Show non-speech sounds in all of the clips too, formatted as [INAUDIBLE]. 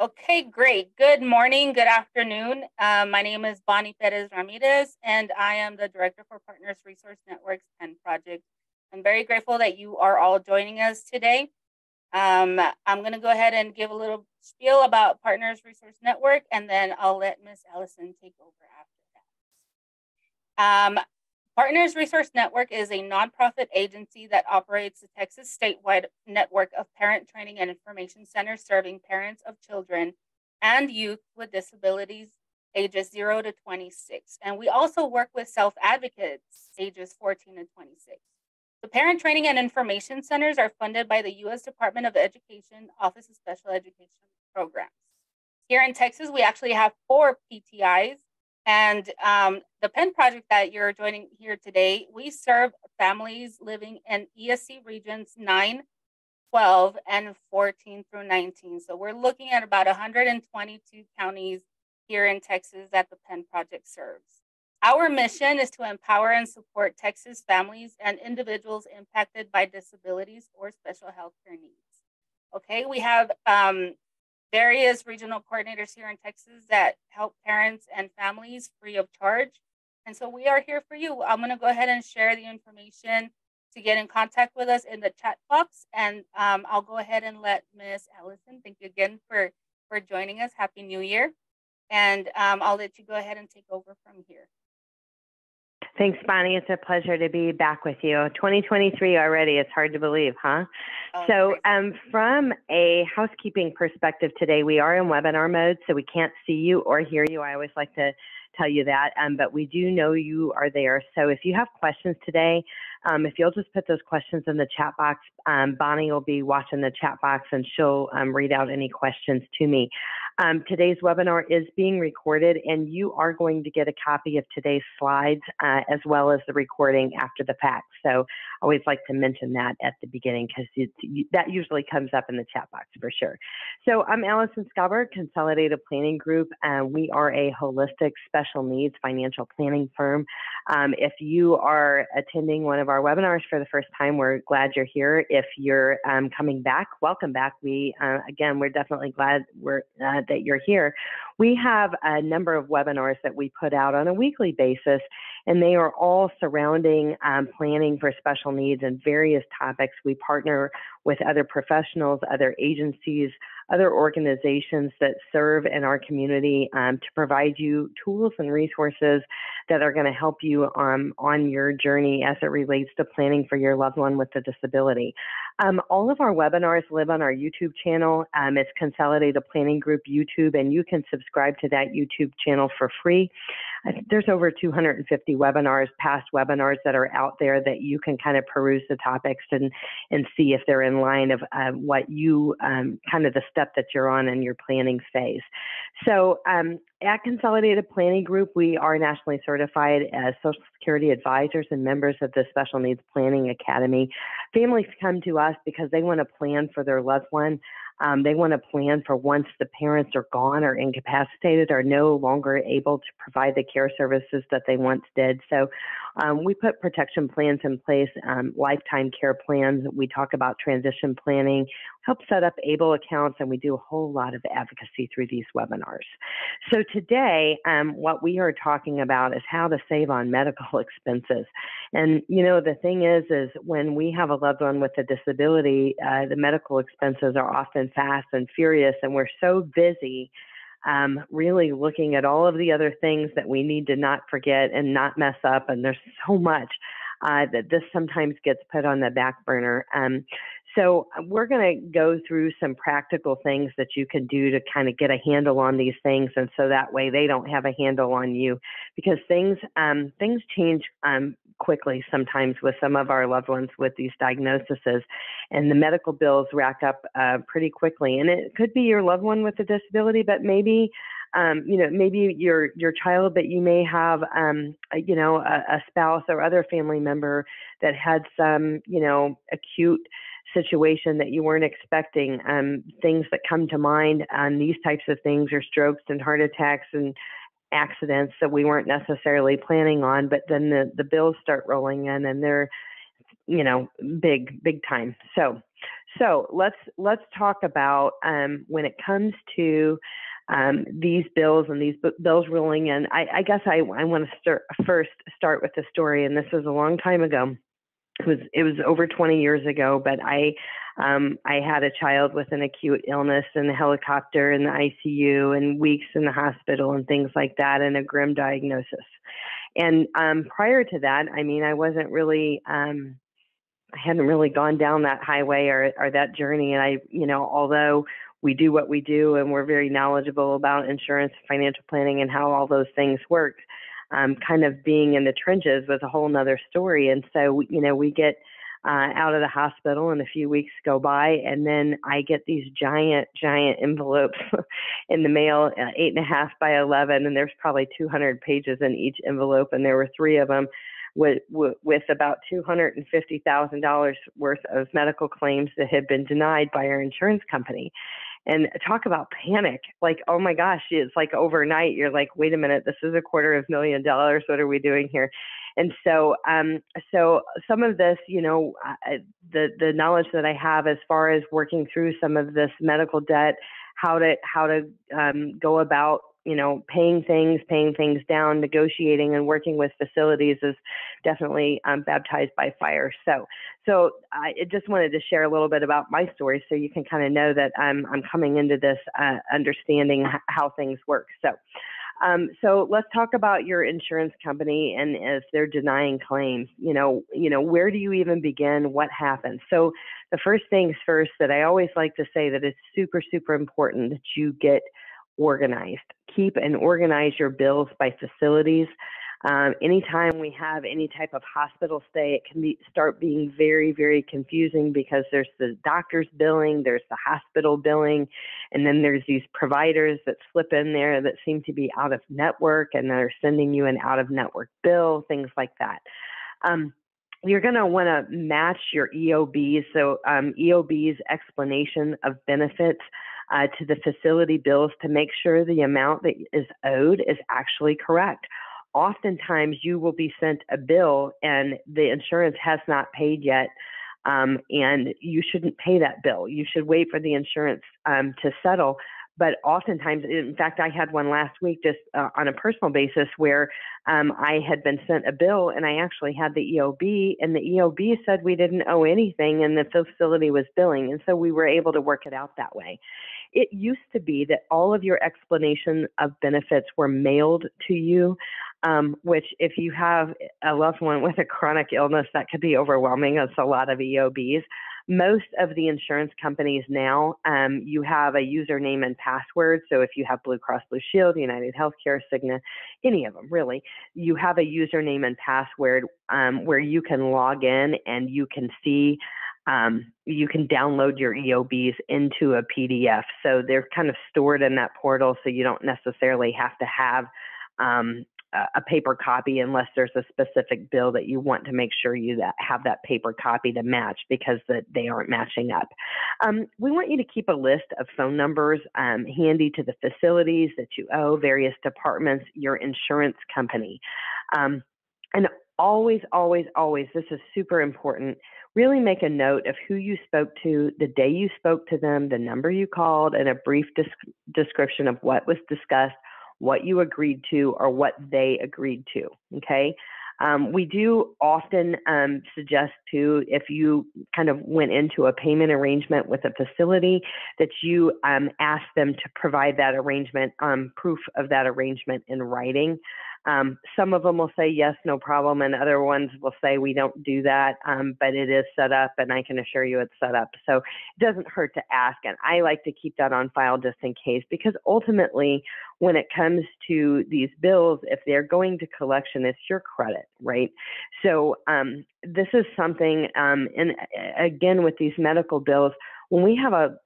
Okay, great. Good morning, good afternoon. Uh, my name is Bonnie Perez Ramirez, and I am the Director for Partners Resource Network's PEN Project. I'm very grateful that you are all joining us today. Um, I'm going to go ahead and give a little spiel about Partners Resource Network, and then I'll let Ms. Allison take over after that. Um, Partners Resource Network is a nonprofit agency that operates the Texas statewide network of parent training and information centers serving parents of children and youth with disabilities ages 0 to 26. And we also work with self advocates ages 14 to 26. The parent training and information centers are funded by the U.S. Department of Education Office of Special Education Programs. Here in Texas, we actually have four PTIs and um, the PEN project that you're joining here today, we serve families living in ESC regions 9, 12, and 14 through 19. So we're looking at about 122 counties here in Texas that the PEN project serves. Our mission is to empower and support Texas families and individuals impacted by disabilities or special health care needs. Okay, we have um, various regional coordinators here in Texas that help parents and families free of charge. And so we are here for you. I'm going to go ahead and share the information to get in contact with us in the chat box. And um, I'll go ahead and let Miss Allison, thank you again for, for joining us. Happy New Year. And um, I'll let you go ahead and take over from here. Thanks, Bonnie. It's a pleasure to be back with you. 2023 already. It's hard to believe, huh? Oh, so, um, from a housekeeping perspective today, we are in webinar mode, so we can't see you or hear you. I always like to tell you that, um, but we do know you are there. So, if you have questions today, um, if you'll just put those questions in the chat box, um, Bonnie will be watching the chat box and she'll um, read out any questions to me. Um, today's webinar is being recorded and you are going to get a copy of today's slides uh, as well as the recording after the fact. So I always like to mention that at the beginning because that usually comes up in the chat box for sure. So I'm Allison Schaberg, Consolidated Planning Group. Uh, we are a holistic special needs financial planning firm. Um, if you are attending one of our webinars for the first time, we're glad you're here. If you're um, coming back, welcome back. We, uh, again, we're definitely glad we're, uh, that you're here. We have a number of webinars that we put out on a weekly basis, and they are all surrounding um, planning for special needs and various topics. We partner with other professionals, other agencies, other organizations that serve in our community um, to provide you tools and resources that are going to help you um, on your journey as it relates to planning for your loved one with a disability. Um, all of our webinars live on our YouTube channel. Um, it's Consolidated Planning Group YouTube, and you can subscribe to that YouTube channel for free. There's over 250 webinars, past webinars that are out there that you can kind of peruse the topics and, and see if they're in line of uh, what you um, kind of the step that you're on in your planning phase. So um, at Consolidated Planning Group, we are nationally certified as Social Security advisors and members of the Special Needs Planning Academy. Families come to us because they want to plan for their loved one. Um, they want to plan for once the parents are gone or incapacitated or no longer able to provide the care services that they once did. So um, we put protection plans in place, um, lifetime care plans. We talk about transition planning, help set up ABLE accounts, and we do a whole lot of advocacy through these webinars. So today, um, what we are talking about is how to save on medical [LAUGHS] expenses. And you know, the thing is, is when we have a loved one with a disability, uh, the medical expenses are often fast and furious, and we're so busy um, really looking at all of the other things that we need to not forget and not mess up. And there's so much uh, that this sometimes gets put on the back burner. Um, so uh, we're going to go through some practical things that you can do to kind of get a handle on these things, and so that way they don't have a handle on you, because things um, things change um, quickly sometimes with some of our loved ones with these diagnoses, and the medical bills rack up uh, pretty quickly. And it could be your loved one with a disability, but maybe um, you know, maybe your your child, but you may have, um, a, you know, a, a, spouse or other family member that had some, you know, acute situation that you weren't expecting. Um, things that come to mind on these types of things are strokes and heart attacks and accidents that we weren't necessarily planning on, but then the, the bills start rolling in and they're, you know, big, big time. So so let's let's talk about um, when it comes to um, these bills and these bills rolling in. I, I guess I, I want to start first start with the story, and this was a long time ago. It was it was over 20 years ago, but I um, I had a child with an acute illness and the helicopter in the ICU and weeks in the hospital and things like that, and a grim diagnosis. And um, prior to that, I mean, I wasn't really um, I hadn't really gone down that highway or, or that journey. And I, you know, although we do what we do and we're very knowledgeable about insurance, financial planning, and how all those things work, um, kind of being in the trenches was a whole nother story. And so, you know, we get uh, out of the hospital and a few weeks go by and then I get these giant, giant envelopes [LAUGHS] in the mail, uh, eight and a half by 11, and there's probably 200 pages in each envelope. And there were three of them with, with about $250,000 worth of medical claims that had been denied by our insurance company. And talk about panic. Like, oh my gosh, it's like overnight. You're like, wait a minute, this is a quarter of a million dollars. What are we doing here? And so, um, so some of this, you know, uh, the the knowledge that I have as far as working through some of this medical debt, how to how to um, go about you know, paying things, paying things down, negotiating, and working with facilities is definitely um, baptized by fire. So, so I just wanted to share a little bit about my story, so you can kind of know that I'm I'm coming into this uh, understanding how things work. So. Um, so let's talk about your insurance company and if they're denying claims, you know, you know, where do you even begin? What happens? So the first things first that I always like to say that it's super, super important that you get organized. Keep and organize your bills by facilities. Um, anytime we have any type of hospital stay, it can be start being very, very confusing because there's the doctor's billing, there's the hospital billing, and then there's these providers that slip in there that seem to be out of network and they're sending you an out of network bill, things like that. Um, you're going to want to match your EOBs. So um, EOB's explanation of benefits uh, to the facility bills to make sure the amount that is owed is actually correct. Oftentimes, you will be sent a bill and the insurance has not paid yet. Um, and you shouldn't pay that bill. You should wait for the insurance um, to settle but oftentimes, in fact, I had one last week just uh, on a personal basis where um, I had been sent a bill and I actually had the EOB, and the EOB said we didn't owe anything and the facility was billing. And so we were able to work it out that way. It used to be that all of your explanation of benefits were mailed to you, um, which, if you have a loved one with a chronic illness, that could be overwhelming. It's a lot of EOBs. Most of the insurance companies now, um, you have a username and password. So if you have Blue Cross Blue Shield, United Healthcare, Cigna, any of them really, you have a username and password um, where you can log in and you can see um, you can download your EOBs into a PDF. So they're kind of stored in that portal, so you don't necessarily have to have um, a paper copy unless there's a specific bill that you want to make sure you that have that paper copy to match because the, they aren't matching up. Um, we want you to keep a list of phone numbers um, handy to the facilities that you owe, various departments, your insurance company. Um, and always, always, always, this is super important. Really make a note of who you spoke to, the day you spoke to them, the number you called, and a brief description of what was discussed what you agreed to or what they agreed to. Okay. Um, we do often um, suggest to, if you kind of went into a payment arrangement with a facility, that you um, ask them to provide that arrangement, um, proof of that arrangement in writing. Um, some of them will say yes, no problem, and other ones will say we don't do that, um, but it is set up, and I can assure you it's set up. So it doesn't hurt to ask, and I like to keep that on file just in case, because ultimately, when it comes to these bills, if they're going to collection, it's your credit, right? So um, this is something, um, and again with these medical bills, when we have a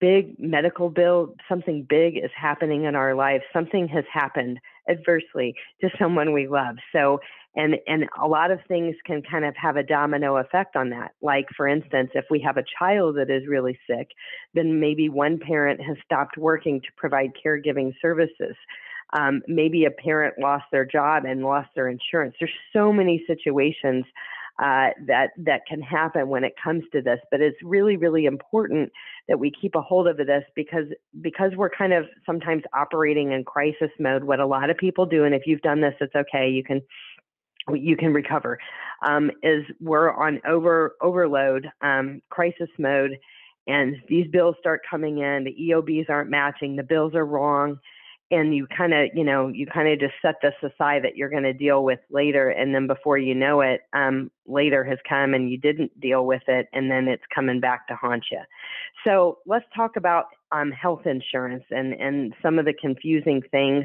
big medical bill, something big is happening in our life, something has happened adversely to someone we love. So, and and a lot of things can kind of have a domino effect on that. Like for instance, if we have a child that is really sick, then maybe one parent has stopped working to provide caregiving services. Um, maybe a parent lost their job and lost their insurance. There's so many situations uh, that that can happen when it comes to this. But it's really, really important that we keep a hold of this because because we're kind of sometimes operating in crisis mode. What a lot of people do, and if you've done this, it's okay. You can you can recover. Um, is we're on over overload um, crisis mode, and these bills start coming in. The EOBs aren't matching. The bills are wrong and you kind of you know you kind of just set this aside that you're going to deal with later and then before you know it um, later has come and you didn't deal with it and then it's coming back to haunt you so let's talk about um, health insurance and and some of the confusing things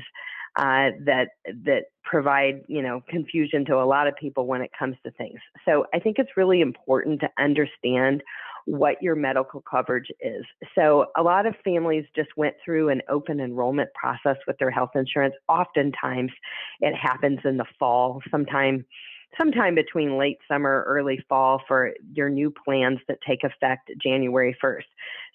uh, that that provide you know confusion to a lot of people when it comes to things. So i think it's really important to understand what your medical coverage is. So a lot of families just went through an open enrollment process with their health insurance. Oftentimes it happens in the fall, sometime sometime between late summer, early fall for your new plans that take effect January 1st.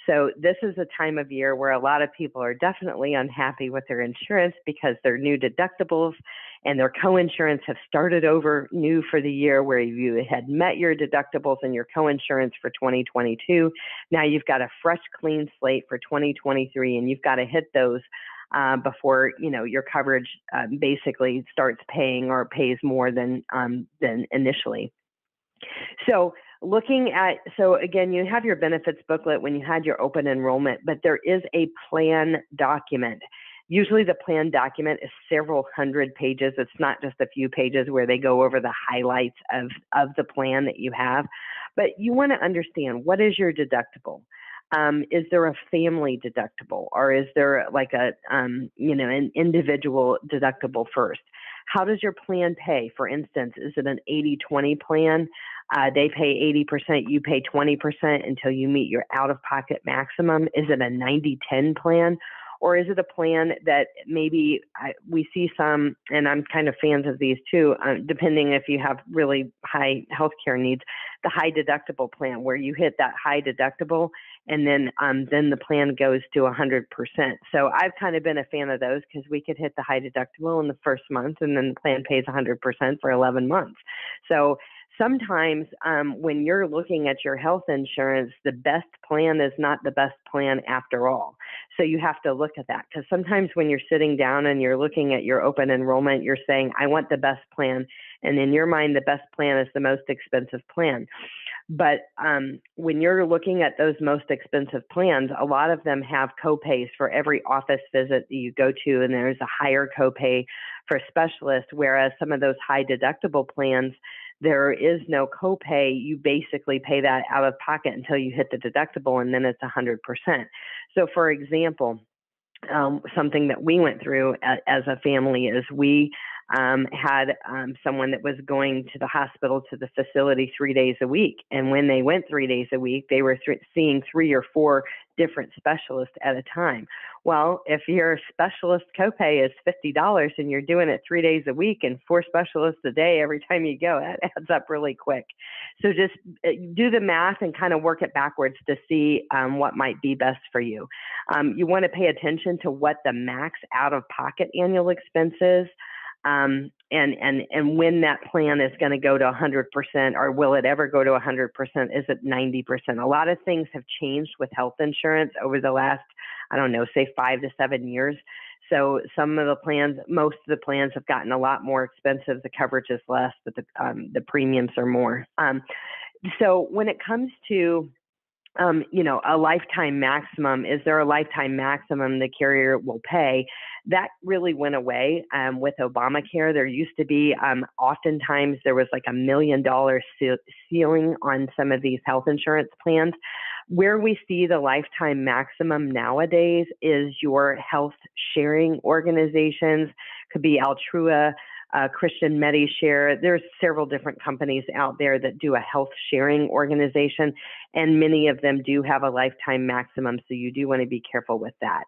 So this is a time of year where a lot of people are definitely unhappy with their insurance because their new deductibles and their co-insurance have started over new for the year where you had met your deductibles and your co-insurance for 2022. Now you've got a fresh clean slate for 2023 and you've got to hit those uh, before you know your coverage uh, basically starts paying or pays more than um, than initially. So looking at so again you have your benefits booklet when you had your open enrollment but there is a plan document. Usually the plan document is several hundred pages. It's not just a few pages where they go over the highlights of of the plan that you have. But you want to understand what is your deductible um, is there a family deductible or is there like a um, you know an individual deductible first? How does your plan pay? For instance is it an 80-20 plan? Uh, they pay 80% you pay 20% until you meet your out-of-pocket maximum. Is it a 90-10 plan or is it a plan that maybe I, we see some, and I'm kind of fans of these too, uh, depending if you have really high healthcare needs, the high deductible plan where you hit that high deductible and then um, then the plan goes to 100%. So I've kind of been a fan of those because we could hit the high deductible in the first month and then the plan pays 100% for 11 months. So sometimes um, when you're looking at your health insurance, the best plan is not the best plan after all. So you have to look at that because sometimes when you're sitting down and you're looking at your open enrollment, you're saying, I want the best plan. And in your mind, the best plan is the most expensive plan. But um, when you're looking at those most expensive plans, a lot of them have copays for every office visit that you go to, and there's a higher copay for specialists, whereas some of those high deductible plans, there is no copay. You basically pay that out of pocket until you hit the deductible, and then it's 100%. So, for example, um, something that we went through as a family is we um, had um, someone that was going to the hospital to the facility three days a week. And when they went three days a week, they were th- seeing three or four different specialists at a time. Well, if your specialist copay is $50 and you're doing it three days a week and four specialists a day every time you go, [LAUGHS] that adds up really quick. So just uh, do the math and kind of work it backwards to see um, what might be best for you. Um, you want to pay attention to what the max out of pocket annual expense is um, and and and when that plan is going to go to 100% or will it ever go to 100% is it 90% a lot of things have changed with health insurance over the last i don't know say five to seven years. So some of the plans most of the plans have gotten a lot more expensive the coverage is less but the um, the premiums are more. Um, so when it comes to um, you know, a lifetime maximum. Is there a lifetime maximum the carrier will pay? That really went away um, with Obamacare. There used to be, um, oftentimes, there was like a million dollar ceiling on some of these health insurance plans. Where we see the lifetime maximum nowadays is your health sharing organizations, could be Altrua uh, Christian MediShare. There's several different companies out there that do a health sharing organization, and many of them do have a lifetime maximum, so you do want to be careful with that.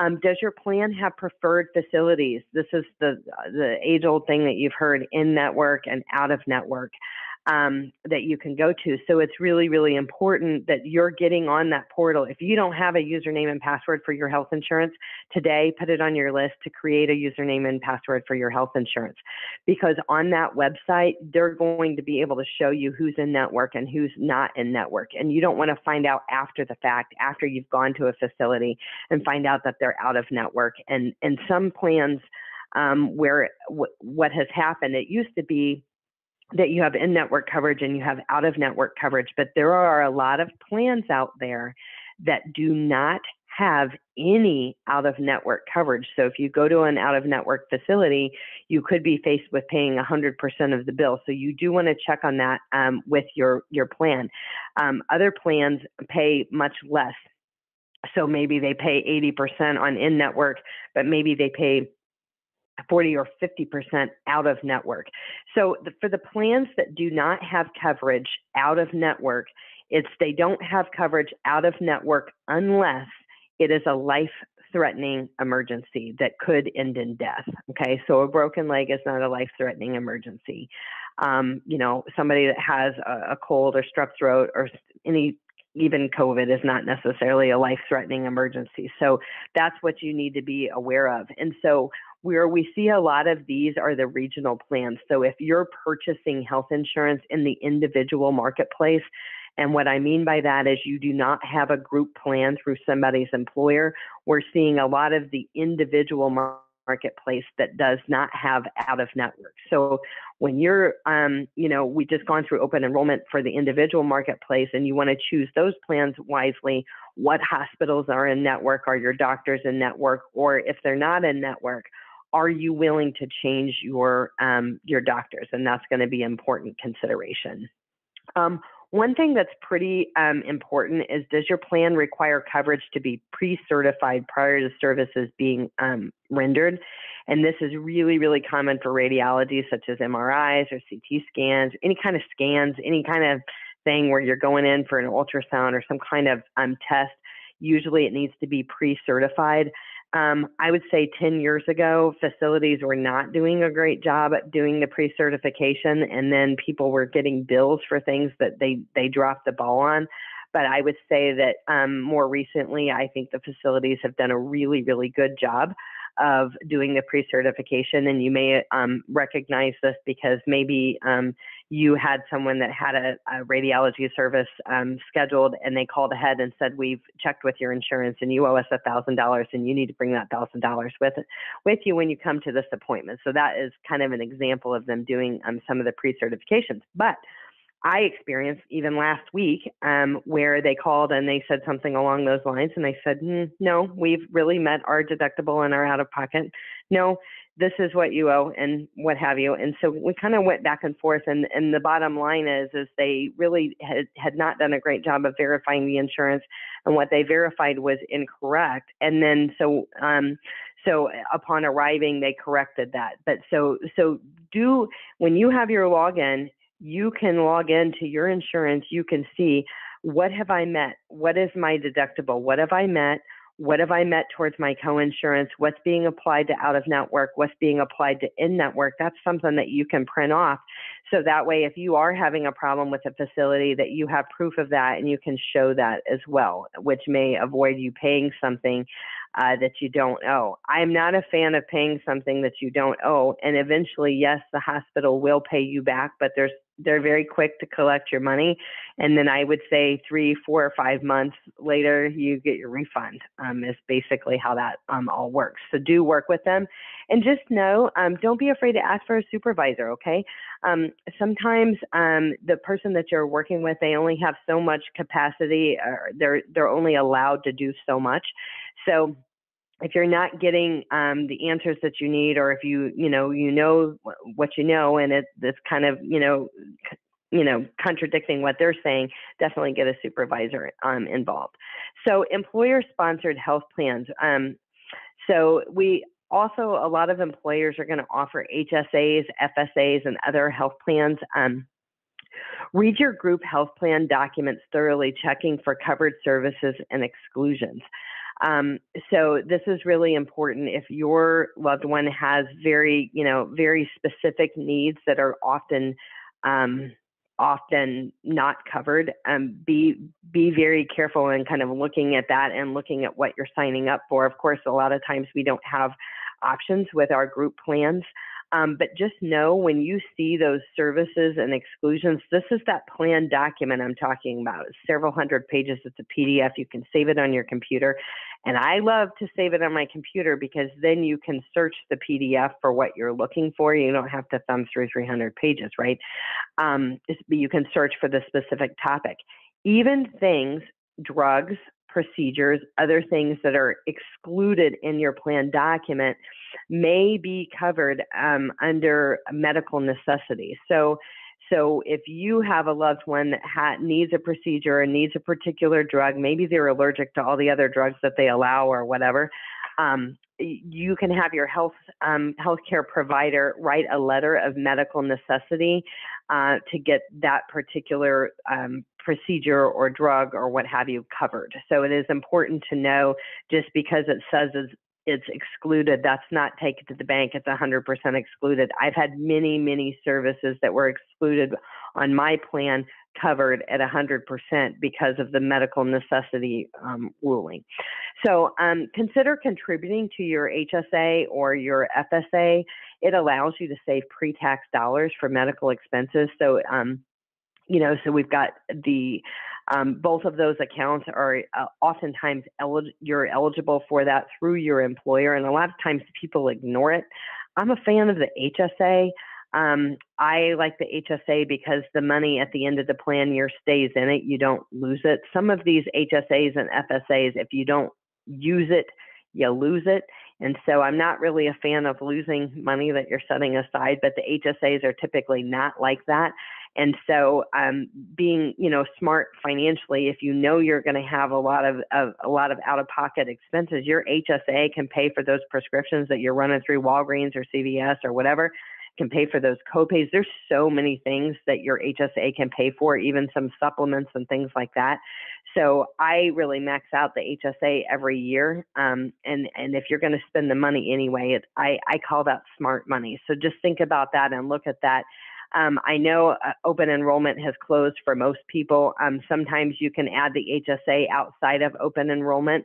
Um, does your plan have preferred facilities? This is the the age old thing that you've heard in network and out of network. Um, that you can go to. So it's really, really important that you're getting on that portal. If you don't have a username and password for your health insurance today, put it on your list to create a username and password for your health insurance. Because on that website, they're going to be able to show you who's in network and who's not in network. And you don't want to find out after the fact, after you've gone to a facility and find out that they're out of network. And, and some plans, um, where w- what has happened, it used to be that you have in network coverage and you have out of network coverage, but there are a lot of plans out there that do not have any out of network coverage. So if you go to an out of network facility, you could be faced with paying 100% of the bill. So you do want to check on that um, with your, your plan. Um, other plans pay much less. So maybe they pay 80% on in network, but maybe they pay 40 or 50% out of network. So the, for the plans that do not have coverage out of network, it's they don't have coverage out of network unless it is a life threatening emergency that could end in death. Okay, so a broken leg is not a life threatening emergency. Um, you know, somebody that has a, a cold or strep throat or any even COVID is not necessarily a life threatening emergency. So that's what you need to be aware of. And so where we see a lot of these are the regional plans. So if you're purchasing health insurance in the individual marketplace, and what I mean by that is you do not have a group plan through somebody's employer. We're seeing a lot of the individual marketplace that does not have out of network. So when you're, um, you know, we just gone through open enrollment for the individual marketplace and you want to choose those plans wisely, what hospitals are in network? Are your doctors in network? Or if they're not in network, are you willing to change your um, your doctors? And that's going to be important consideration. Um, one thing that's pretty um, important is does your plan require coverage to be pre-certified prior to services being um, rendered? And this is really, really common for radiology, such as MRIs or CT scans, any kind of scans, any kind of thing where you're going in for an ultrasound or some kind of um, test. Usually it needs to be pre-certified. Um, I would say 10 years ago, facilities were not doing a great job at doing the pre-certification, and then people were getting bills for things that they they dropped the ball on. But I would say that um, more recently, I think the facilities have done a really, really good job of doing the pre-certification, and you may um, recognize this because maybe um, you had someone that had a, a radiology service um, scheduled and they called ahead and said, we've checked with your insurance and you owe us a thousand dollars and you need to bring that thousand dollars with with you when you come to this appointment. So that is kind of an example of them doing um, some of the pre-certifications. But I experienced even last week um, where they called and they said something along those lines, and I said, mm, "No, we've really met our deductible and our out of pocket. No, this is what you owe and what have you. And so we kind of went back and forth and, and the bottom line is is they really had, had not done a great job of verifying the insurance and what they verified was incorrect. And then so um so upon arriving they corrected that. But so so do when you have your login, you can log into your insurance, you can see what have I met? What is my deductible? What have I met? What have I met towards my co-insurance? What's being applied to out of network? What's being applied to in network? That's something that you can print off. So that way, if you are having a problem with a facility, that you have proof of that and you can show that as well, which may avoid you paying something uh, that you don't owe. I'm not a fan of paying something that you don't owe. And eventually, yes, the hospital will pay you back, but there's they're very quick to collect your money. And then I would say three, four, or five months later, you get your refund, um, is basically how that um, all works. So do work with them. And just know, um, don't be afraid to ask for a supervisor, okay? Um, sometimes um, the person that you're working with, they only have so much capacity, or they're, they're only allowed to do so much. So if you're not getting um, the answers that you need, or if you you know you know what you know, and it, it's kind of you know you know contradicting what they're saying, definitely get a supervisor um, involved. So employer-sponsored health plans. Um, so we also a lot of employers are going to offer HSAs, FSAs, and other health plans. Um, read your group health plan documents thoroughly, checking for covered services and exclusions. Um, so this is really important if your loved one has very, you know, very specific needs that are often um, often not covered. Um, be be very careful in kind of looking at that and looking at what you're signing up for. Of course, a lot of times we don't have options with our group plans. Um, but just know when you see those services and exclusions, this is that plan document I'm talking about. It's several hundred pages. It's a PDF. You can save it on your computer. And I love to save it on my computer because then you can search the PDF for what you're looking for. You don't have to thumb through 300 pages, right? Um, you can search for the specific topic. Even things, drugs, procedures, other things that are excluded in your plan document may be covered um, under medical necessity. So, so if you have a loved one that ha- needs a procedure and needs a particular drug, maybe they're allergic to all the other drugs that they allow or whatever, um, you can have your health um, healthcare provider write a letter of medical necessity uh, to get that particular um, procedure or drug or what have you covered. So it is important to know just because it says it's, excluded, that's not taken to the bank, it's 100% excluded. I've had many, many services that were excluded on my plan covered at 100% because of the medical necessity um, ruling. So um, consider contributing to your HSA or your FSA. It allows you to save pre tax dollars for medical expenses. So um, you know, so we've got the um, both of those accounts are uh, oftentimes elig- you're eligible for that through your employer, and a lot of times people ignore it. I'm a fan of the HSA. Um, I like the HSA because the money at the end of the plan year stays in it. You don't lose it. Some of these HSAs and FSAs, if you don't use it, you lose it. And so I'm not really a fan of losing money that you're setting aside, but the HSAs are typically not like that. And so, um, being you know smart financially, if you know you're going to have a lot of, of a lot of out of pocket expenses, your HSA can pay for those prescriptions that you're running through Walgreens or CVS or whatever. Can pay for those copays. There's so many things that your HSA can pay for, even some supplements and things like that. So I really max out the HSA every year. Um, and and if you're going to spend the money anyway, it, I I call that smart money. So just think about that and look at that um, I know uh, open enrollment has closed for most people. Um, sometimes you can add the HSA outside of open enrollment.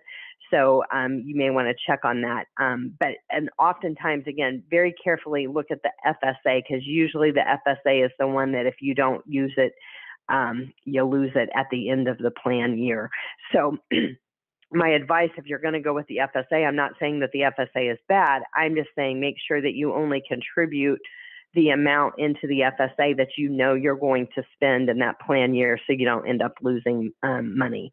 So um, you may want to check on that. Um, but and oftentimes, again, very carefully look at the FSA because usually the FSA is the one that if you don't use it, um, you lose it at the end of the plan year. So [CLEARS THROAT] my advice if you're going to go with the FSA, I'm not saying that the FSA is bad. I'm just saying make sure that you only contribute the amount into the FSA that you know you're going to spend in that plan year so you don't end up losing um, money.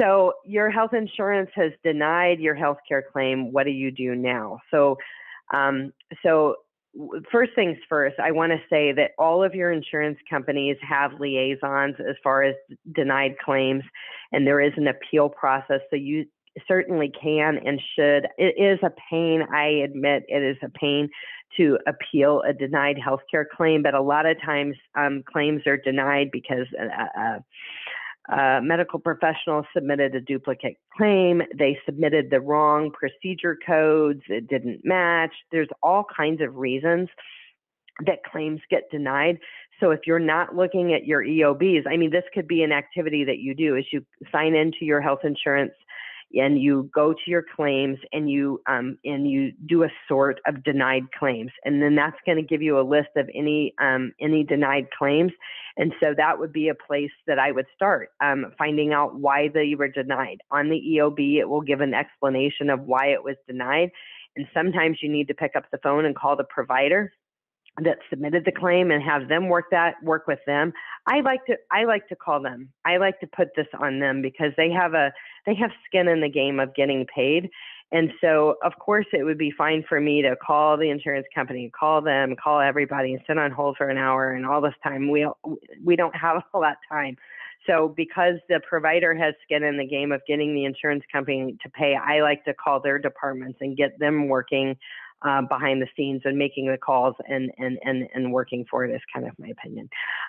So your health insurance has denied your health care claim. What do you do now? So, um, so first things first, I want to say that all of your insurance companies have liaisons as far as denied claims, and there is an appeal process. So you certainly can and should. It is a pain, I admit, it is a pain to appeal a denied healthcare claim, but a lot of times um, claims are denied because a, a, a, medical professional submitted a duplicate claim. They submitted the wrong procedure codes. It didn't match. There's all kinds of reasons that claims get denied. So if you're not looking at your EOBs, I mean, this could be an activity that you do is you sign into your health insurance and you go to your claims and you um, and you do a sort of denied claims, and then that's going to give you a list of any um, any denied claims, and so that would be a place that I would start um, finding out why they were denied. On the EOB, it will give an explanation of why it was denied, and sometimes you need to pick up the phone and call the provider that submitted the claim and have them work that work with them i like to i like to call them. I like to put this on them because they have a they have skin in the game of getting paid. And so of course it would be fine for me to call the insurance company call them call everybody and sit on hold for an hour and all this time. We we don't have [LAUGHS] all that time. So because the provider has skin in the game of getting the insurance company to pay i like to call their departments and get them working uh, behind the scenes and making the calls and, and, and, and working for it is kind of my opinion.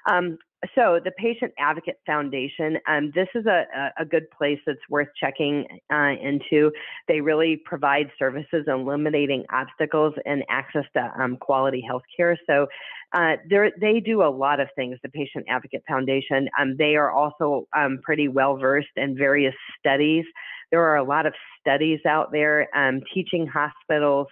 Um, so the Patient Advocate Foundation, um, this is a, a good place that's worth checking uh, into. They really provide services eliminating obstacles and access to um, quality health care. So uh, they do a lot of things, the Patient Advocate Foundation. Um, they are also um, pretty well versed in various studies. There are a lot of studies out there um, teaching hospitals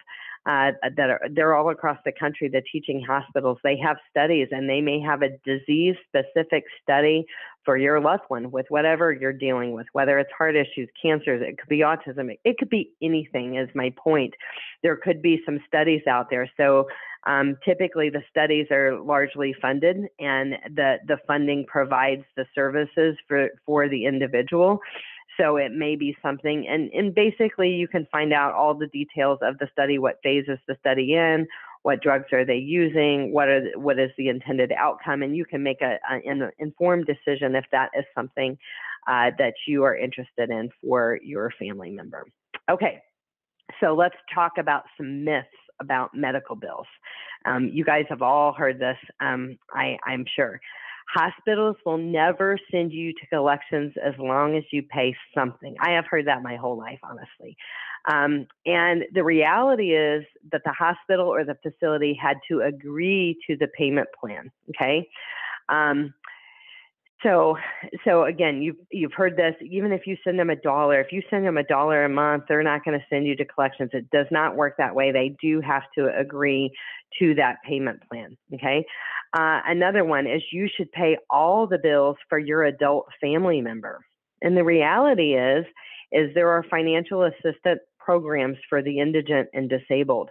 uh, that are they're all across the country. The teaching hospitals they have studies, and they may have a disease specific study for your loved one with whatever you're dealing with, whether it's heart issues, cancers, it could be autism, it could be anything. Is my point. There could be some studies out there. So um, typically, the studies are largely funded, and the the funding provides the services for for the individual. So it may be something, and, and basically you can find out all the details of the study, what phase is the study in, what drugs are they using, what are what is the intended outcome, and you can make a, a an informed decision if that is something uh, that you are interested in for your family member. Okay, so let's talk about some myths about medical bills. Um, you guys have all heard this, um, I, I'm sure. Hospitals will never send you to collections as long as you pay something. I have heard that my whole life, honestly. Um, and the reality is that the hospital or the facility had to agree to the payment plan. Okay. Um, so, so again, you've you've heard this. Even if you send them a dollar, if you send them a dollar a month, they're not going to send you to collections. It does not work that way. They do have to agree to that payment plan. Okay. Uh, another one is you should pay all the bills for your adult family member. And the reality is, is there are financial assistance programs for the indigent and disabled.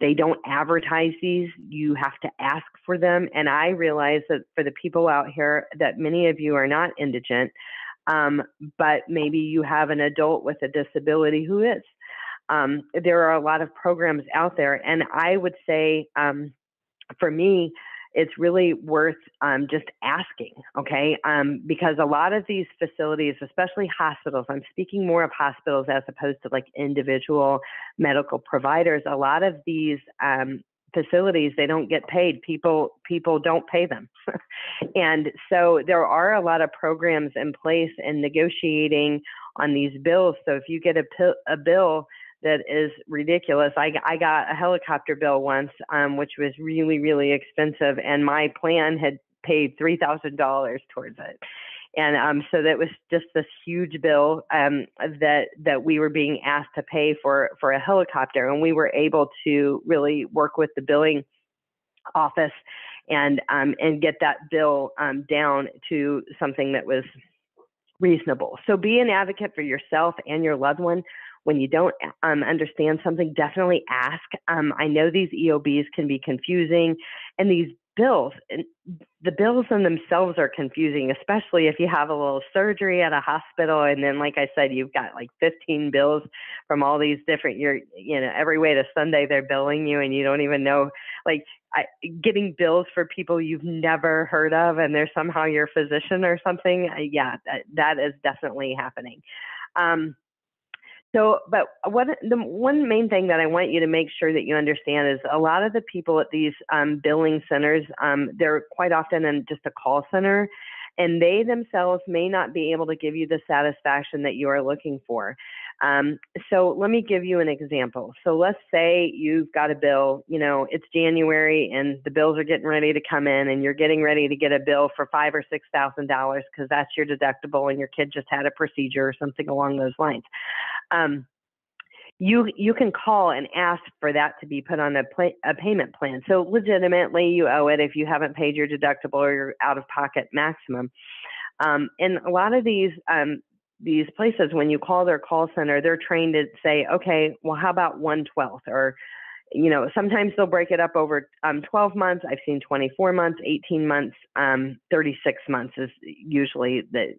They don't advertise these. You have to ask for them. And I realize that for the people out here, that many of you are not indigent, um, but maybe you have an adult with a disability who is. Um, there are a lot of programs out there. And I would say, um, for me, it's really worth um, just asking, okay? Um, because a lot of these facilities, especially hospitals, I'm speaking more of hospitals as opposed to like individual medical providers. A lot of these um, facilities they don't get paid people people don't pay them [LAUGHS] and so there are a lot of programs in place and negotiating on these bills so if you get a, a bill that is ridiculous. I, I got a helicopter bill once, um, which was really, really expensive, and my plan had paid $3,000 towards it. And um, so that was just this huge bill um, that that we were being asked to pay for for a helicopter, and we were able to really work with the billing office and um, and get that bill um, down to something that was reasonable. So be an advocate for yourself and your loved one when you don't um, understand something, definitely ask. Um, I know these EOBs can be confusing, and these bills, and the bills in themselves are confusing, especially if you have a little surgery at a hospital, and then, like I said, you've got like 15 bills from all these different. You're, you know, every way to Sunday they're billing you, and you don't even know, like. I, getting bills for people you've never heard of, and they're somehow your physician or something. Uh, yeah, that, that is definitely happening. Um, so, but what the one main thing that I want you to make sure that you understand is a lot of the people at these um, billing centers, um, they're quite often in just a call center, and they themselves may not be able to give you the satisfaction that you are looking for. Um, so let me give you an example. So let's say you've got a bill, you know, it's January and the bills are getting ready to come in and you're getting ready to get a bill for five or six thousand dollars because that's your deductible and your kid just had a procedure or something along those lines. Um, you you can call and ask for that to be put on a, pay, a payment plan. So legitimately, you owe it if you haven't paid your deductible or your out of pocket maximum. Um, and a lot of these um, these places, when you call their call center, they're trained to say, okay, well, how about one twelfth or you know, sometimes they'll break it up over um, 12 months. I've seen 24 months, 18 months, um, 36 months is usually the,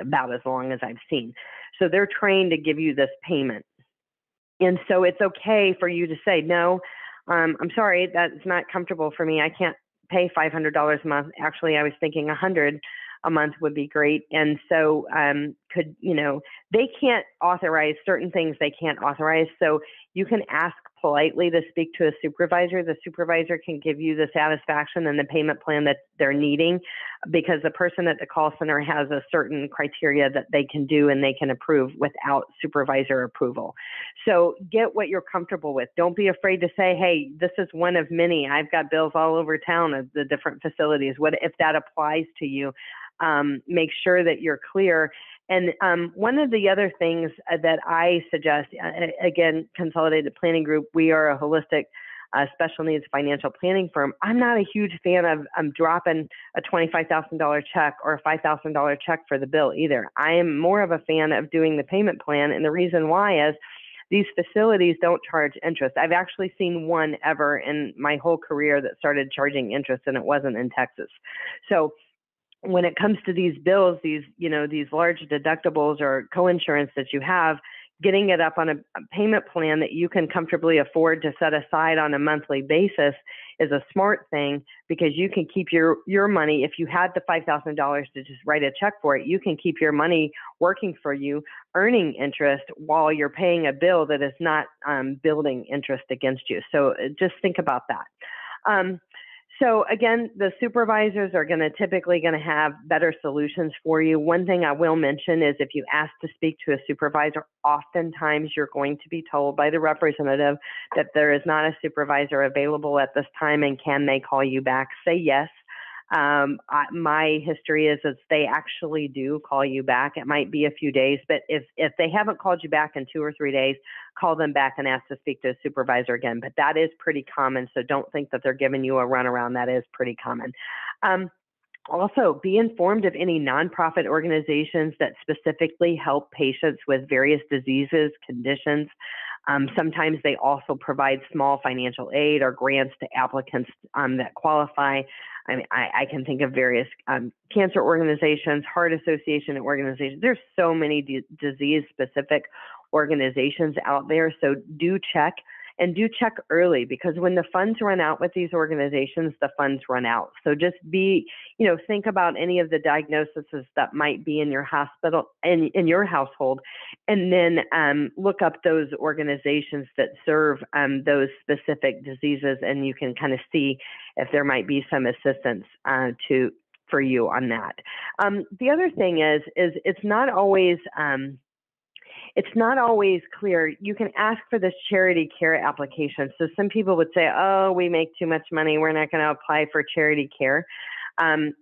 about as long as I've seen. So they're trained to give you this payment. And so it's okay for you to say, no, um, I'm sorry, that's not comfortable for me. I can't pay $500 a month. Actually, I was thinking 100 a month would be great. And so, um, could, you know, they can't authorize certain things they can't authorize. So you can ask politely to speak to a supervisor, the supervisor can give you the satisfaction and the payment plan that they're needing because the person at the call center has a certain criteria that they can do and they can approve without supervisor approval. So get what you're comfortable with. Don't be afraid to say, hey, this is one of many. I've got bills all over town of the different facilities. What if that applies to you? Um, make sure that you're clear and um, one of the other things uh, that I suggest, uh, again, Consolidated Planning Group, we are a holistic uh, special needs financial planning firm. I'm not a huge fan of um, dropping a $25,000 check or a $5,000 check for the bill either. I am more of a fan of doing the payment plan. And the reason why is these facilities don't charge interest. I've actually seen one ever in my whole career that started charging interest, and it wasn't in Texas. So when it comes to these bills, these you know these large deductibles or coinsurance that you have, getting it up on a, payment plan that you can comfortably afford to set aside on a monthly basis is a smart thing because you can keep your your money. If you had the five thousand dollars to just write a check for it, you can keep your money working for you, earning interest while you're paying a bill that is not um, building interest against you. So uh, just think about that. Um, so again, the supervisors are going to typically going to have better solutions for you. One thing I will mention is if you ask to speak to a supervisor, oftentimes you're going to be told by the representative that there is not a supervisor available at this time and can they call you back? Say yes. Um, I, my history is that they actually do call you back. It might be a few days, but if if they haven't called you back in two or three days, call them back and ask to speak to a supervisor again. But that is pretty common, so don't think that they're giving you a runaround. That is pretty common. Um, also, be informed of any nonprofit organizations that specifically help patients with various diseases, conditions. Um, sometimes they also provide small financial aid or grants to applicants um, that qualify. I mean, I, I can think of various um, cancer organizations, heart association organizations. There's so many d- disease specific organizations out there. So do check and do check early because when the funds run out with these organizations, the funds run out. So just be, you know, think about any of the diagnoses that might be in your hospital in, in your household, and then um, look up those organizations that serve um, those specific diseases, and you can kind of see if there might be some assistance uh, to for you on that. Um, the other thing is, is it's not always um, it's not always clear. You can ask for this charity care application. So some people would say, oh, we make too much money. We're not going to apply for charity care. Um,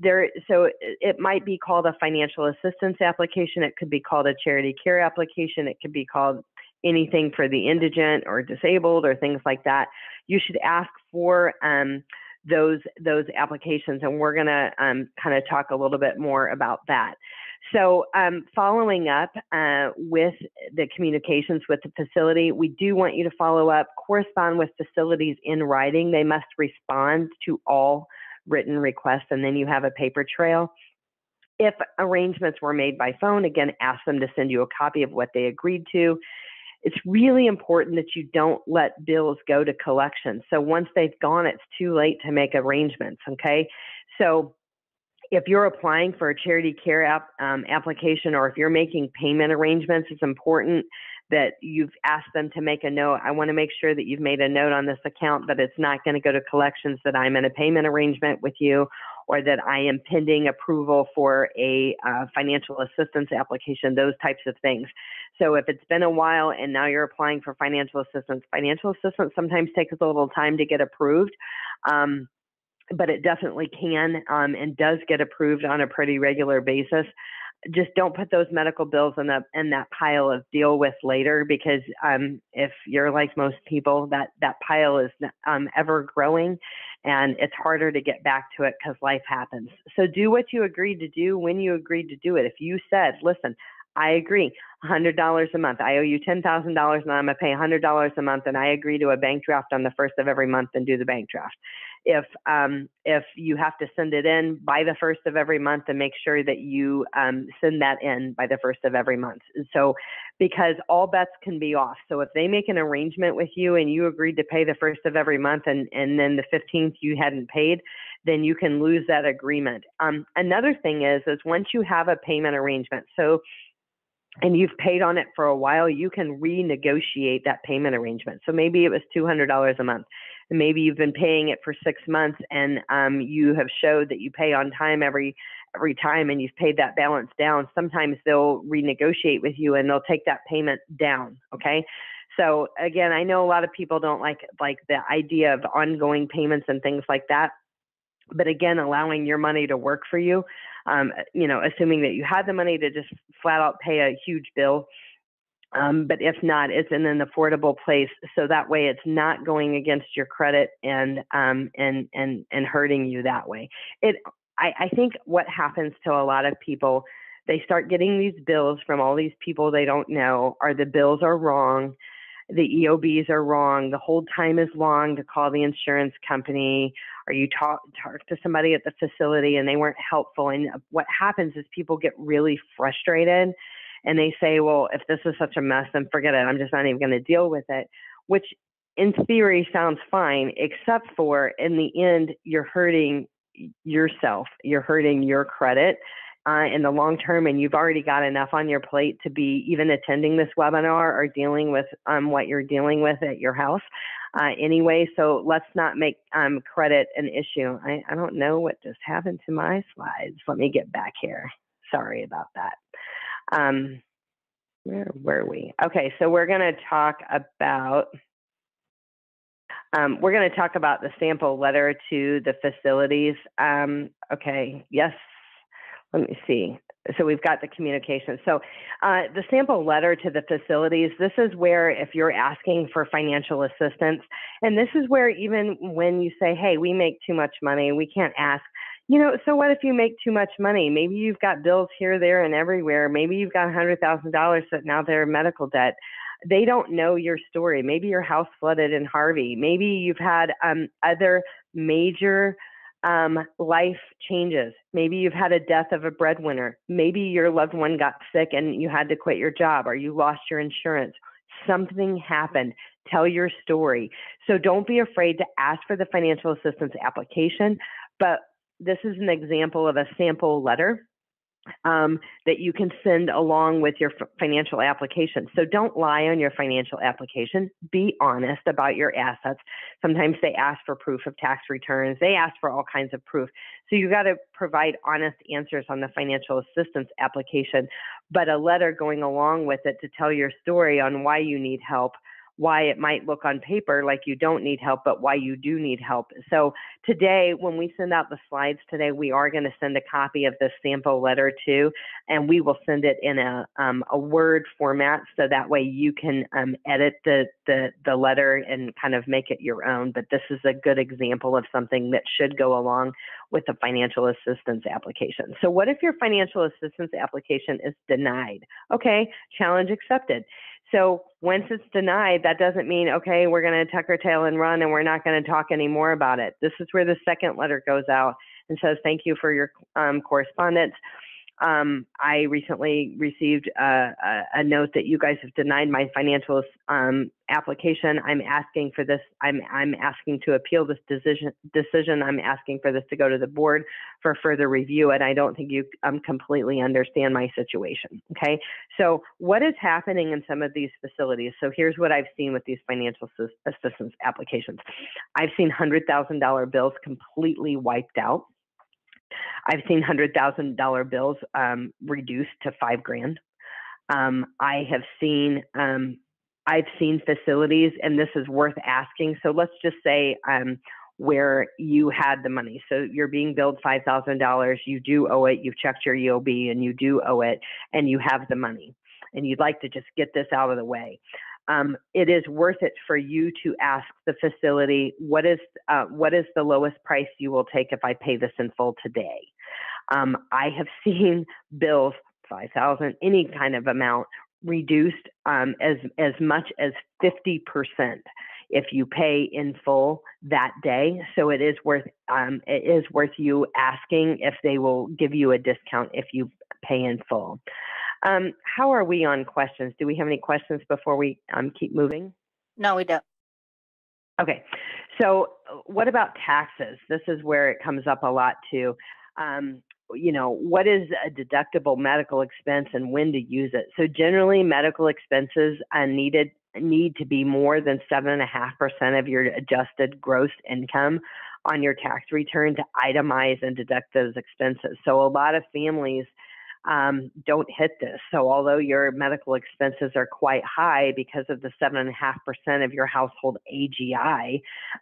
there, so it might be called a financial assistance application. It could be called a charity care application. It could be called anything for the indigent or disabled or things like that. You should ask for um, those those applications, and we're going to um, kind of talk a little bit more about that. So, um, following up uh, with the communications with the facility, we do want you to follow up, correspond with facilities in writing. They must respond to all written requests, and then you have a paper trail. If arrangements were made by phone, again, ask them to send you a copy of what they agreed to. It's really important that you don't let bills go to collection. So once they've gone, it's too late to make arrangements, okay? So if you're applying for a charity care app, um, application or if you're making payment arrangements, it's important that you've asked them to make a note. I want to make sure that you've made a note on this account that it's not going to go to collections, that I'm in a payment arrangement with you, or that I am pending approval for a uh, financial assistance application, those types of things. So if it's been a while and now you're applying for financial assistance, financial assistance sometimes takes a little time to get approved. Um, but it definitely can um, and does get approved on a pretty regular basis. Just don't put those medical bills in the in that pile of deal with later because um, if you're like most people, that that pile is um, ever growing, and it's harder to get back to it because life happens. So do what you agreed to do when you agreed to do it. If you said, "Listen, I agree. $100 a month. I owe you $10,000 and I'm going to pay $100 a month and I agree to a bank draft on the first of every month and do the bank draft. If um, if you have to send it in by the first of every month and make sure that you um, send that in by the first of every month. So because all bets can be off. So if they make an arrangement with you and you agreed to pay the first of every month and, and then the 15th you hadn't paid, then you can lose that agreement. Um, another thing is, is once you have a payment arrangement, so and you've paid on it for a while, you can renegotiate that payment arrangement. So maybe it was $200 a month. And maybe you've been paying it for six months and um, you have showed that you pay on time every every time and you've paid that balance down. Sometimes they'll renegotiate with you and they'll take that payment down. Okay. So again, I know a lot of people don't like like the idea of ongoing payments and things like that. But again, allowing your money to work for you um, you know, assuming that you had the money to just flat out pay a huge bill. Um, but if not, it's in an affordable place, so that way it's not going against your credit and um, and and and hurting you that way. It, I, I think, what happens to a lot of people, they start getting these bills from all these people they don't know, or the bills are wrong the EOBs are wrong, the hold time is long to call the insurance company, or you talk, talk to somebody at the facility and they weren't helpful. And uh, what happens is people get really frustrated and they say, well, if this is such a mess, then forget it. I'm just not even going to deal with it, which in theory sounds fine, except for in the end, you're hurting yourself, you're hurting your credit uh, in the long term and you've already got enough on your plate to be even attending this webinar or dealing with um, what you're dealing with at your house uh, anyway. So let's not make um, credit an issue. I, I don't know what just happened to my slides. Let me get back here. Sorry about that. Um, where were we? Okay, so we're going to talk about. Um, we're going to talk about the sample letter to the facilities. Um, okay, yes, let me see. So we've got the communication. So uh, the sample letter to the facilities, this is where if you're asking for financial assistance, and this is where even when you say, hey, we make too much money, we can't ask, you know, so what if you make too much money? Maybe you've got bills here, there, and everywhere. Maybe you've got $100,000 sitting out there in medical debt. They don't know your story. Maybe your house flooded in Harvey. Maybe you've had um, other major um, life changes. Maybe you've had a death of a breadwinner. Maybe your loved one got sick and you had to quit your job or you lost your insurance. Something happened. Tell your story. So don't be afraid to ask for the financial assistance application. But this is an example of a sample letter um, that you can send along with your financial application. So don't lie on your financial application. Be honest about your assets. Sometimes they ask for proof of tax returns. They ask for all kinds of proof. So you got to provide honest answers on the financial assistance application, but a letter going along with it to tell your story on why you need help why it might look on paper like you don't need help, but why you do need help. So today, when we send out the slides today, we are going to send a copy of the sample letter too, and we will send it in a, um, a Word format so that way you can um, edit the, the, the letter and kind of make it your own. But this is a good example of something that should go along with a financial assistance application. So what if your financial assistance application is denied? Okay, challenge accepted. So once it's denied, that doesn't mean, okay, we're going to tuck our tail and run and we're not going to talk anymore about it. This is where the second letter goes out and says, thank you for your um, correspondence. Um, I recently received a, a, a, note that you guys have denied my financial um, application. I'm asking for this. I'm I'm asking to appeal this decision. Decision. I'm asking for this to go to the board for further review. And I don't think you um, completely understand my situation. Okay. So what is happening in some of these facilities? So here's what I've seen with these financial assistance applications. I've seen hundred thousand dollar bills completely wiped out I've seen hundred thousand dollar bills um, reduced to five grand. Um, I have seen um, I've seen facilities, and this is worth asking. So let's just say um, where you had the money. So you're being billed five thousand dollars. You do owe it. You've checked your EOB, and you do owe it, and you have the money, and you'd like to just get this out of the way um, it is worth it for you to ask the facility what is uh, what is the lowest price you will take if I pay this in full today. Um, I have [LAUGHS] seen bills five thousand any kind of amount reduced um, as as much as fifty percent if you pay in full that day. So it is worth um, it is worth you asking if they will give you a discount if you pay in full. Um, how are we on questions? Do we have any questions before we um, keep moving? No, we don't. Okay. So, uh, what about taxes? This is where it comes up a lot too. Um, you know, what is a deductible medical expense and when to use it. So generally, medical expenses are needed need to be more than seven and a half percent of your adjusted gross income on your tax return to itemize and deduct those expenses. So a lot of families um, don't hit this. So although your medical expenses are quite high because of the seven and a half percent of your household AGI,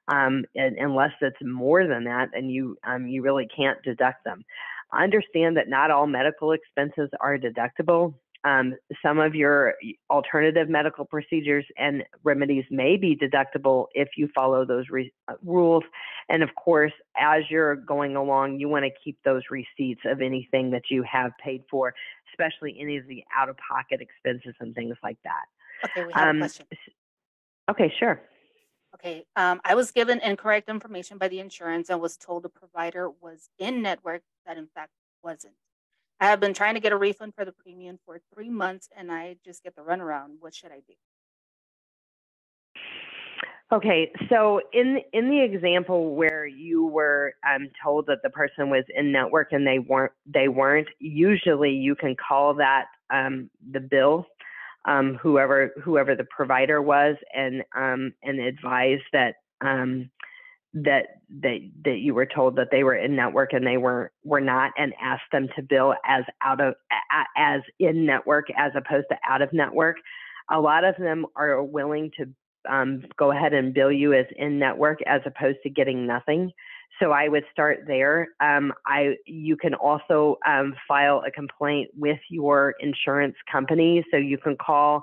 um, and, unless it's more than that, then you um, you really can't deduct them. Understand that not all medical expenses are deductible. Um, some of your alternative medical procedures and remedies may be deductible if you follow those re- uh, rules. And of course, as you're going along, you want to keep those receipts of anything that you have paid for, especially any of the out of pocket expenses and things like that. Okay, we have um, a question. Okay, sure. Okay, um, I was given incorrect information by the insurance and was told the provider was in network that in fact wasn't. I have been trying to get a refund for the premium for three months and I just get the runaround. What should I do? Okay, so in in the example where you were um, told that the person was in network and they weren't, they weren't. Usually, you can call that um, the bill, um, whoever whoever the provider was, and um, and advise that um, that that that you were told that they were in network and they were were not and ask them to bill as out of as in network as opposed to out of network. A lot of them are willing to um, go ahead and bill you as in network as opposed to getting nothing. So i would start there. Um, i you can also um, file a complaint with your insurance company. So you can call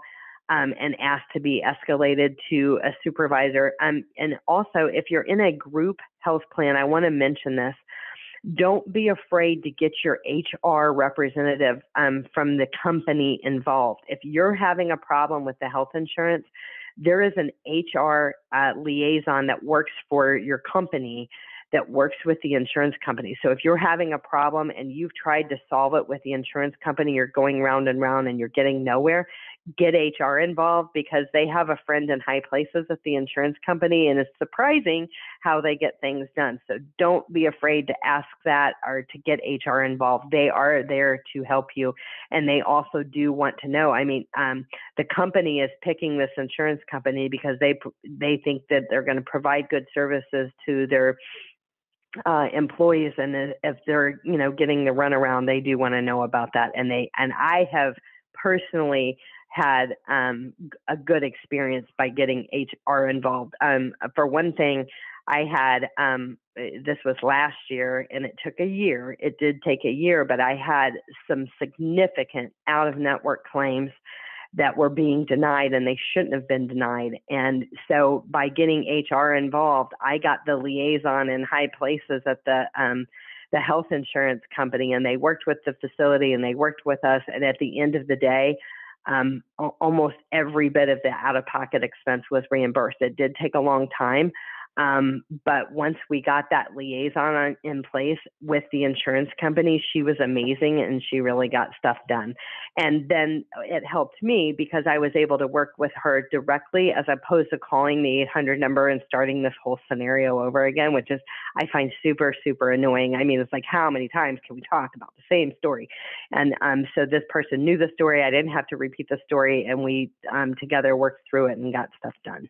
um, and ask to be escalated to a supervisor. Um, and also, if you're in a group health plan, I want to mention this. Don't be afraid to get your HR representative um, from the company involved. If you're having a problem with the health insurance, there is an HR uh, liaison that works for your company that works with the insurance company. So if you're having a problem and you've tried to solve it with the insurance company, you're going round and round and you're getting nowhere, get HR involved because they have a friend in high places at the insurance company and it's surprising how they get things done. So don't be afraid to ask that or to get HR involved. They are there to help you and they also do want to know. I mean, um, the company is picking this insurance company because they they think that they're going to provide good services to their uh, employees and if they're you know getting the runaround they do want to know about that and they and i have personally had um, a good experience by getting hr involved um, for one thing i had um, eh, this was last year and it took a year it did take a year but i had some significant out of network claims that were being denied and they shouldn't have been denied. And so by getting HR involved, I got the liaison in high places at the um, the health insurance company, and they worked with the facility and they worked with us. And at the end of the day, um, almost every bit of the out of pocket expense was reimbursed. It did take a long time, um, but once we got that liaison on, in place with the insurance company, she was amazing and she really got stuff done. And then it helped me because I was able to work with her directly as opposed to calling the 800 number and starting this whole scenario over again, which is, I find super, super annoying. I mean, it's like, how many times can we talk about the same story? And um, so this person knew the story. I didn't have to repeat the story, and we um, together worked through it and got stuff done.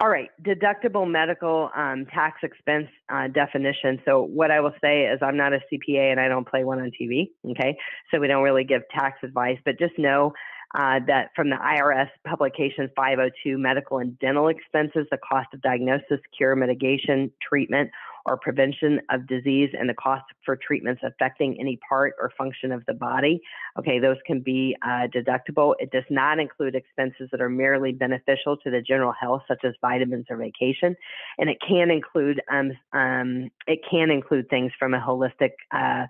All right, deductible medical um, tax expense uh, definition. So, what I will say is, I'm not a CPA and I don't play one on TV. Okay, so we don't really give tax advice, but just know uh, that from the IRS publication 502, medical and dental expenses, the cost of diagnosis, cure, mitigation, treatment, or prevention of disease, and the cost for treatments affecting any part or function of the body. Okay, those can be uh, deductible. It does not include expenses that are merely beneficial to the general health, such as vitamins or vacation, and it can include um, um, it can include things from a holistic uh,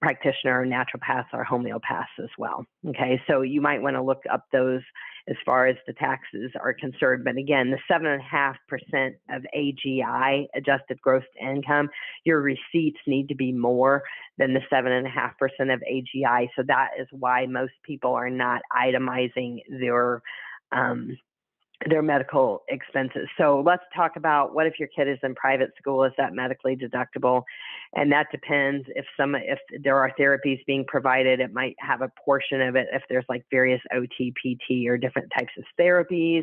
practitioner, naturopaths, or homeopaths as well. Okay, so you might want to look up those as far as the taxes are concerned. But again, the seven and a half percent of AGI, adjusted gross income, your receipts need to be more than the seven and a half percent of AGI. So that is why most people are not itemizing their um, their medical expenses. So let's talk about what if your kid is in private school? Is that medically deductible? And that depends if some if there are therapies being provided, it might have a portion of it if there's like various OT, PT, or different types of therapies.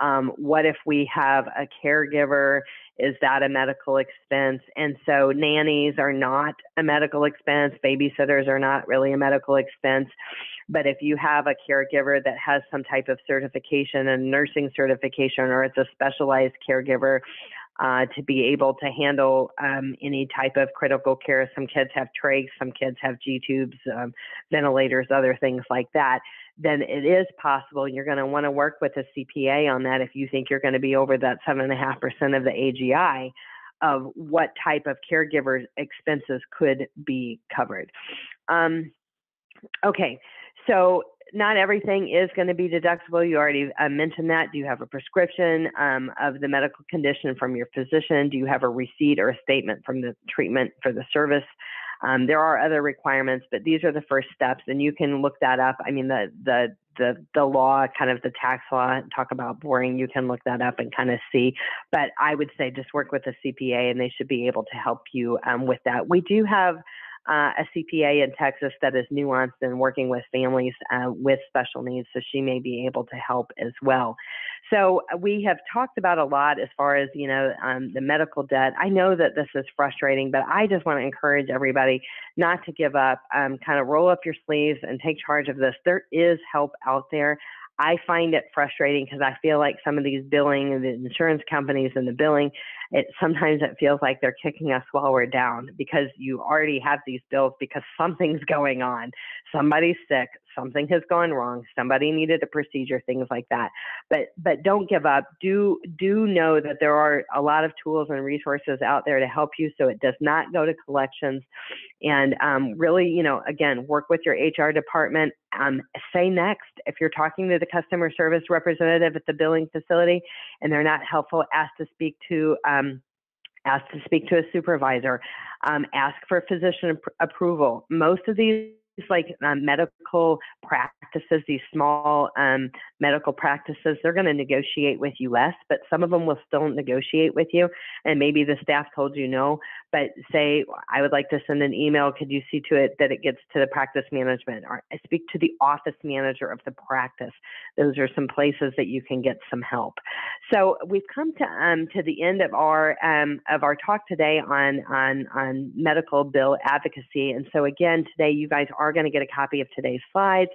Um, what if we have a caregiver? Is that a medical expense? And so nannies are not a medical expense. Babysitters are not really a medical expense. But if you have a caregiver that has some type of certification, a nursing certification, or it's a specialized caregiver, uh, to be able to handle um, any type of critical care. Some kids have trachs, some kids have G tubes, um, ventilators, other things like that. Then it is possible you're going to want to work with a CPA on that if you think you're going to be over that seven and a half percent of the AGI of what type of caregiver expenses could be covered. Um, okay, so not everything is going to be deductible. You already uh, mentioned that. Do you have a prescription um, of the medical condition from your physician? Do you have a receipt or a statement from the treatment for the service? Um, there are other requirements, but these are the first steps, and you can look that up. I mean, the the the the law, kind of the tax law, talk about boring. You can look that up and kind of see. But I would say just work with a CPA, and they should be able to help you um, with that. We do have uh, a CPA in Texas that is nuanced and working with families uh, with special needs, so she may be able to help as well. So uh, we have talked about a lot as far as you know um, the medical debt. I know that this is frustrating, but I just want to encourage everybody not to give up. Um, kind of roll up your sleeves and take charge of this. There is help out there. I find it frustrating because I feel like some of these billing, and the insurance companies and the billing, it sometimes it feels like they're kicking us while we're down because you already have these bills because something's going on. Somebody's sick, something has gone wrong, somebody needed a procedure, things like that. But but don't give up. Do do know that there are a lot of tools and resources out there to help you so it does not go to collections. And um, really, you know, again, work with your HR department. Um, say next if you're talking to the customer service representative at the billing facility and they're not helpful, ask to speak to um, ask to speak to a supervisor, um, ask for physician approval. Most of these like um, medical practices, these small um, medical practices, they're going to negotiate with you less, but some of them will still negotiate with you. And maybe the staff told you no, but say, I would like to send an email. Could you see to it that it gets to the practice management or speak to the office manager of the practice? Those are some places that you can get some help. So we've come to um, to the end of our um, of our talk today on on on medical bill advocacy. And so again, today you guys are going to get a copy of today's slides.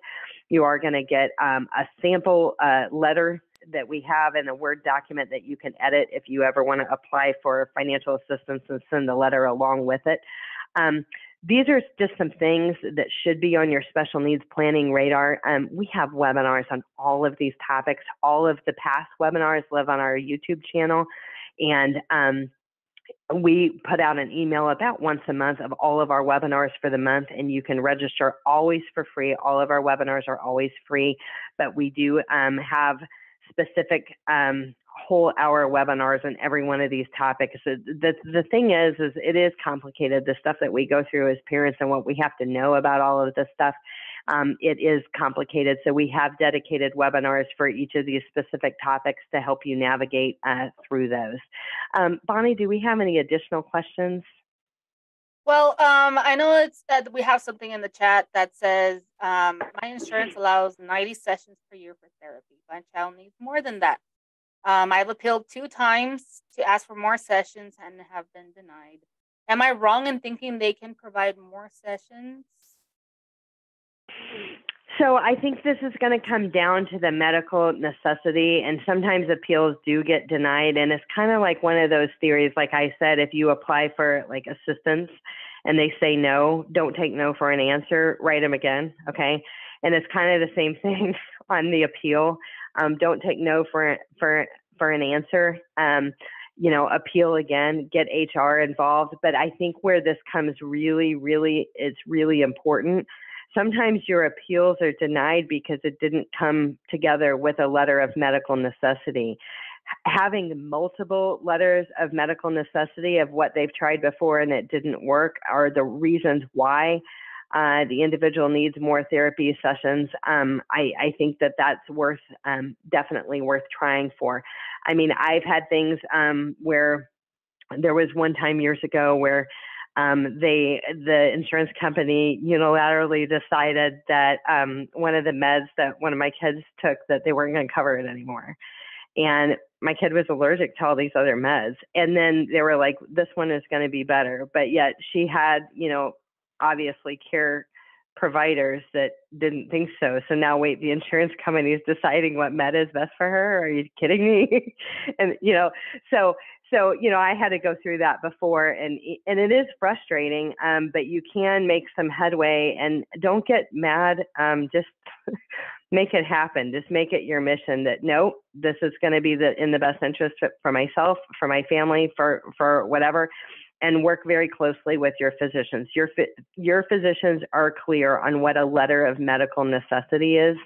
You are going to get um, a sample uh, letter that we have in a Word document that you can edit if you ever want to apply for financial assistance and send the letter along with it. Um, these are just some things that should be on your special needs planning radar. Um, we have webinars on all of these topics. All of the past webinars live on our YouTube channel. And um, we put out an email about once a month of all of our webinars for the month, and you can register always for free. All of our webinars are always free, but we do um, have specific um, whole hour webinars on every one of these topics. So the, the thing is, is it is complicated. The stuff that we go through as parents and what we have to know about all of this stuff, um, it is complicated. So we have dedicated webinars for each of these specific topics to help you navigate uh, through those. Um, Bonnie, do we have any additional questions? Well, um, I know it's that we have something in the chat that says um, my insurance allows 90 sessions per year for therapy. My child needs more than that. Um, I've appealed two times to ask for more sessions and have been denied. Am I wrong in thinking they can provide more sessions? So I think this is going to come down to the medical necessity, and sometimes appeals do get denied. And it's kind of like one of those theories, like I said, if you apply for like assistance and they say no, don't take no for an answer, write them again, okay? And it's kind of the same [LAUGHS] thing on the appeal. Um, don't take no for for for an answer. Um, you know, appeal again, get HR involved. But I think where this comes really, really, it's really important sometimes your appeals are denied because it didn't come together with a letter of medical necessity. Having multiple letters of medical necessity of what they've tried before and it didn't work are the reasons why uh, the individual needs more therapy sessions, um, I, I, think that that's worth um, definitely worth trying for. I mean, I've had things um, where there was one time years ago where um, they the insurance company unilaterally decided that um, one of the meds that one of my kids took that they weren't going to cover it anymore. And my kid was allergic to all these other meds. And then they were like this one is going to be better. But yet she had you know obviously care providers that didn't think so. So now wait the insurance company is deciding what med is best for her? Are you kidding me? [LAUGHS] And you know so so you know i had to go through that before and and it is frustrating um, but you can make some headway and don't get mad um, just [LAUGHS] make it happen. Just make it your mission that no this is going to be the in the best interest for myself for my family for for whatever and work very closely with your physicians. Your your physicians are clear on what a letter of medical necessity is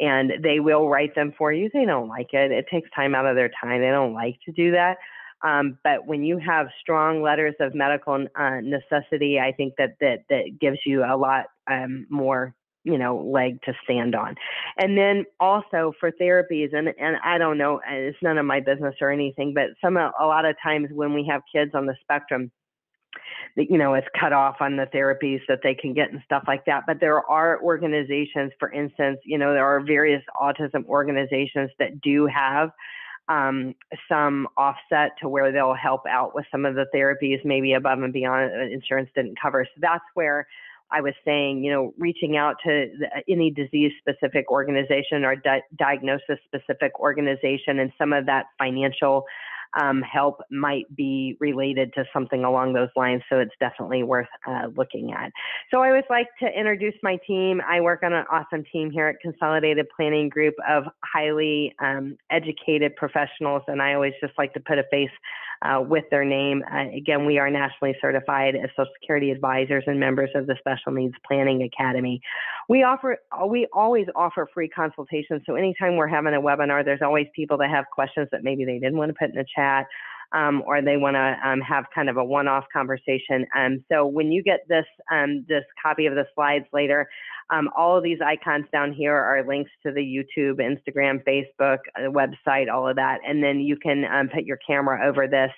and they will write them for you. They don't like it. It takes time out of their time. They don't like to do that um, but when you have strong letters of medical uh, necessity, I think that that that gives you a lot um, more you know leg to stand on. And then also for therapies and and i don't know it's none of my business or anything but some a lot of times when we have kids on the spectrum you know it's cut off on the therapies that they can get and stuff like that. But there are organizations for instance you know there are various autism organizations that do have um, some offset to where they'll help out with some of the therapies, maybe above and beyond uh, insurance didn't cover. So that's where I was saying, you know, reaching out to the, any disease specific organization or di- diagnosis specific organization and some of that financial um, help might be related to something along those lines. So it's definitely worth uh, looking at. So I always like to introduce my team. I work on an awesome team here at Consolidated Planning Group of highly um, educated professionals, and I always just like to put a face uh, with their name. Uh, again, we are nationally certified as Social Security advisors and members of the Special Needs Planning Academy. We offer, we always offer free consultations. So anytime we're having a webinar, there's always people that have questions that maybe they didn't want to put in the chat. Um, or they want to um, have kind of a one-off conversation. Um, so when you get this um, this copy of the slides later, um, all of these icons down here are links to the YouTube, Instagram, Facebook, uh, website, all of that. And then you can um, put your camera over this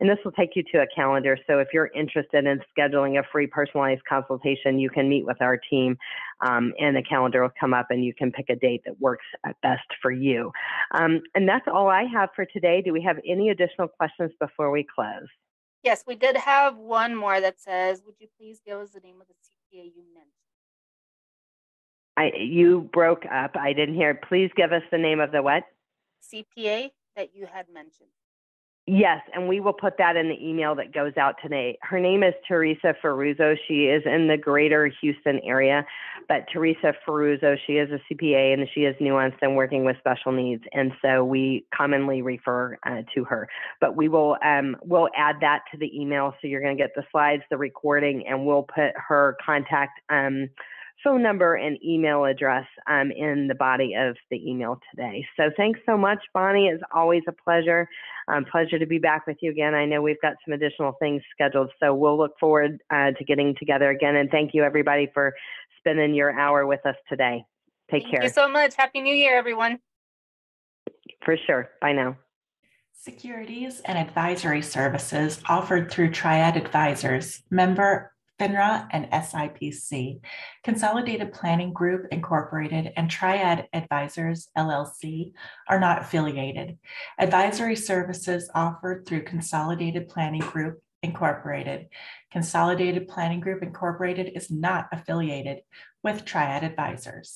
and this will take you to a calendar. So if you're interested in scheduling a free personalized consultation, you can meet with our team um, and the calendar will come up and you can pick a date that works best for you. Um, and that's all I have for today. Do we have any additional questions before we close? Yes, we did have one more that says, would you please give us the name of the CPA you mentioned? I, you broke up. I didn't hear. Please give us the name of the what? CPA that you had mentioned. Yes, and we will put that in the email that goes out today. Her name is Teresa Ferruzzo. She is in the greater Houston area, but Teresa Ferruzzo, she is a CPA and she is nuanced and working with special needs, and so we commonly refer uh, to her. But we will um, we'll add that to the email, so you're going to get the slides, the recording, and we'll put her contact. Um, phone number and email address um, in the body of the email today. So thanks so much, Bonnie. It's always a pleasure. Um, pleasure to be back with you again. I know we've got some additional things scheduled, so we'll look forward uh, to getting together again. And thank you, everybody, for spending your hour with us today. Take thank care. Thank you so much. Happy New Year, everyone. For sure. Bye now. Securities and advisory services offered through Triad Advisors, member FINRA and SIPC, Consolidated Planning Group Incorporated, and Triad Advisors LLC are not affiliated. Advisory services offered through Consolidated Planning Group Incorporated. Consolidated Planning Group Incorporated is not affiliated with Triad Advisors.